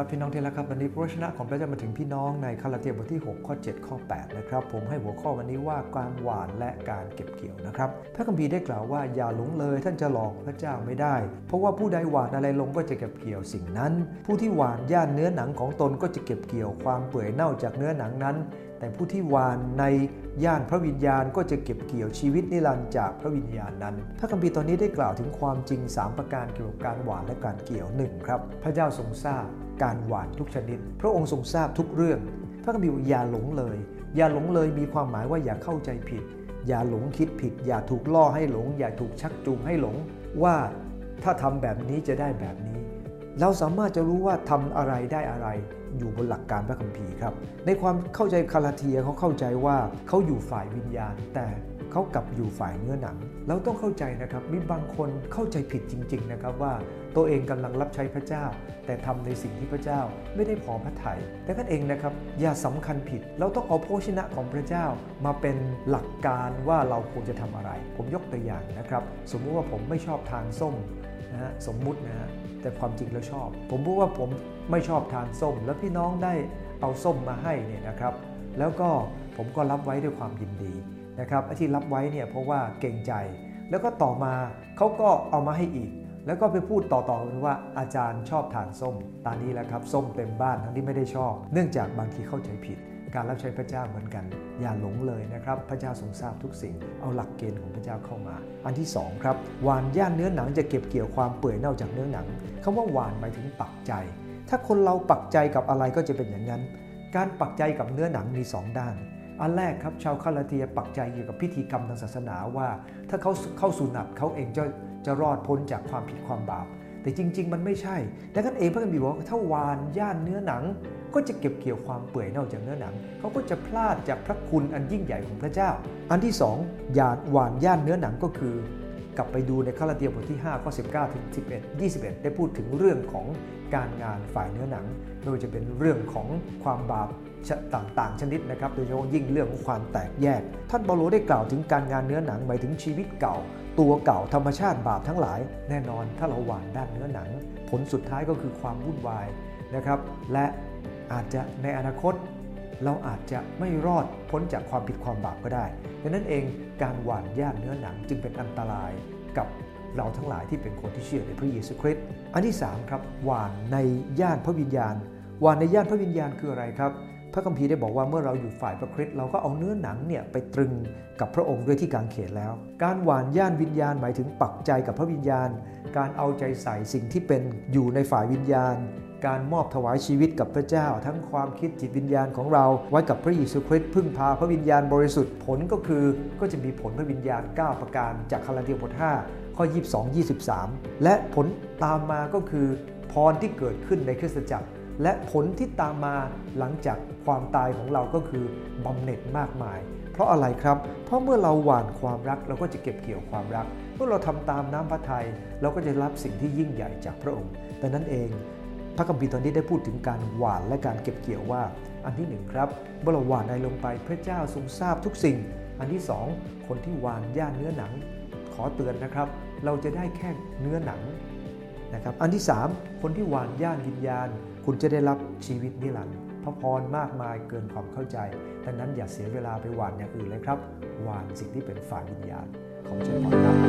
ครับพี่น้องที่รักครับวันนี้พระชนะของพระเจ้ามาถึงพี่น้องในคาราเตียบทที่ 6 ข้อ 7 ข้อ 8 นะครับ ผมให้หัวข้อวันนี้ว่าการหวานและการเก็บเกี่ยวนะครับพระคัมภีร์ได้กล่าวว่าอย่าหลงเลยท่านจะหลอกพระเจ้าไม่ได้ เพราะว่าผู้ใดหวานอะไรลงก็จะเก็บเกี่ยวสิ่งนั้น ผู้ที่หวานย่านเนื้อหนังของตนก็จะเก็บเกี่ยวความเปื่อยเน่าจากเนื้อหนังนั้น แต่ผู้ที่หวานในย่านพระวิญญาณก็จะเก็บเกี่ยวชีวิตนิรันดร์จากพระวิญญาณนั้น พระคัมภีร์ตอนนี้ได้กล่าวถึงความจริง 3 ประการเกี่ยวกับการหวานและการเกี่ยวหนึ่งครับ พระเจ้าทรงทราบการหวานทุกชนิด พระองค์ทรงทราบทุกเรื่อง พระคัมภีร์อย่าหลงเลย อย่าหลงเลยมีความหมายว่าอย่าเข้าใจผิด อย่าหลงคิดผิด อย่าถูกล่อให้หลง อย่าถูกชักจูงให้หลงว่าถ้าทำแบบนี้จะได้แบบนี้ เราสามารถจะรู้ว่าทำอะไรได้อะไร อยู่บนหลักการพระคัมภีร์ครับ ในความเข้าใจคาราเทียเขาเข้าใจว่าเขาอยู่ฝ่ายวิญญาณ แต่เขากลับอยู่ฝ่ายเนื้อหนัง เราต้องเข้าใจนะครับมีบางคนเข้าใจผิดจริง ๆ นะครับว่าตัวเองกำลังรับใช้พระเจ้า แต่ทำในสิ่งที่พระเจ้าไม่ได้พอพระทยัยแต่กันเองนะครับอย่าสำคัญผิด เราต้องเอาโภชนะของพระเจ้ามาเป็นหลักการว่าเราควรจะทำอะไร ผมยกตัวอย่างนะครับ สมมุติว่าผมไม่ชอบทานส้ม นะฮะสมมุตินะฮะแต่ความจริงแล้วชอบ ผมพูดว่าผมไม่ชอบทานส้ม แล้วพี่น้องได้เอาส้มมาให้เนี่ยนะครับ แล้วก็ผมก็รับไว้ด้วยความยินดีนะครับที่รับไว้เนี่ยเพราะว่าเกรงใจ แล้วก็ต่อมาเขาก็เอามาให้อีก แล้วก็ไปพูดต่อๆกันว่าอาจารย์ชอบทานส้ม ตอนนี้แหละครับ ส้มเต็มบ้านทั้งที่ไม่ได้ชอบ เนื่องจากบางทีเข้าใจผิด การรับใช้พระเจ้าเหมือนกัน อย่าหลงเลยนะครับ พระเจ้าทรงทราบทุกสิ่ง เอาหลักเกณฑ์ของพระเจ้าเข้ามา อันที่2ครับหวานย่านเนื้อหนังจะเก็บเกี่ยวความเปื่อยเน่าจากเนื้อหนังคำว่าหวานหมายถึงปักใจ ถ้าคนเราปักใจกับอะไรก็จะเป็นอย่างนั้น การปักใจกับเนื้อหนังมี 2 ด้าน อันแรกครับชาวคาลาเทียปักใจเกี่ยวกับพิธีกรรมทางศาสนาว่า ถ้าเขาเข้าสู่นักเขาเองจะจะรอดพ้นจากความผิดความบาป แต่จริง ๆ มันไม่ใช่ ดังนั้นเองพระคัมภีร์บอกว่าถ้าวานย่านเนื้อหนัง ก็จะเก็บเกี่ยวความเปื่อยเน่าจากเนื้อหนัง เขาก็จะพลาดจากพระคุณอันยิ่งใหญ่ของพระเจ้า อันที่2ยานหวานย่านเนื้อหนังก็คือ กลับไปดูในคาลาเทียบทที่ 5 ข้อ 19 ถึง 11 21 ได้พูดถึงเรื่องของการงานฝ่ายเนื้อหนังไม่ว่าจะเป็นเรื่องของความบาปต่างๆ ชนิดนะครับ โดยเฉพาะยิ่งเรื่องของความแตกแยก ท่านเปาโลได้กล่าวถึงการงานเนื้อหนังหมายถึงชีวิตเก่า ตัวเก่าธรรมชาติบาปทั้งหลาย แน่นอนถ้าเราหวานด้านเนื้อหนัง ผลสุดท้ายก็คือความวุ่นวายนะครับ และอาจจะในอนาคต เราอาจจะไม่รอดพ้นจากความผิดความบาปก็ได้ดังนั้นเองการหวานย่าเนื้อหนังจึงเป็นอันตรายกับเราทั้งหลายที่เป็นคนที่เชื่อในพระเยซูคริสต์อันที่3ครับหวานในย่านพระวิญญาณหวานในย่านพระวิญญาณคืออะไรครับพระคัมภีร์ได้บอกว่าเมื่อเราอยู่ฝ่ายพระคริสต์เราก็เอาเนื้อหนังเนี่ยไปตรึงกับพระองค์ด้วยที่กางเขนแล้ว การหวานย่านวิญญาณหมายถึงปักใจกับพระวิญญาณ การเอาใจใส่สิ่งที่เป็นอยู่ในฝ่ายวิญญาณ การมอบถวายชีวิตกับพระเจ้า ทั้งความคิดจิตวิญญาณของเรา ไว้กับพระเยซูคริสต์พึ่งพาพระวิญญาณบริสุทธิ์ผลก็คือก็จะมีผลพระวิญญาณ 9 ประการจากคาลาเดียบท5ข้อ 22 23 และผลตามมาก็คือพรที่เกิดขึ้นในคริสตจักร และผลที่ตามมาหลังจากความตายของเราก็คือบำเหน็จมากมาย เพราะอะไรครับ เพราะเมื่อเราหว่านความรักเราก็จะเก็บเกี่ยวความรัก เมื่อเราทำตามน้ำพระทัยเราก็จะรับสิ่งที่ยิ่งใหญ่จากพระองค์ดังนั้นเอง พระคัมภีร์ตอนนี้ได้พูดถึงการหว่านและการเก็บเกี่ยวว่า อันที่หนึ่งครับเมื่อเราหว่านอะไรลงไปพระเจ้าทรงทราบทุกสิ่ง อันที่สองคนที่หว่านย่านเนื้อหนัง ขอเตือนนะครับ เราจะได้แค่เนื้อหนังนะครับอันที่ 3 คนที่หวานย่านวิญญาณ คุณจะได้รับชีวิตนิรันดร์พระพรมากมายเกินความเข้าใจ ดังนั้นอย่าเสียเวลาไปหวานอย่างอื่นเลยครับ หวานสิ่งที่เป็นฝ่ายวิญญาณของเจ้าพรครับ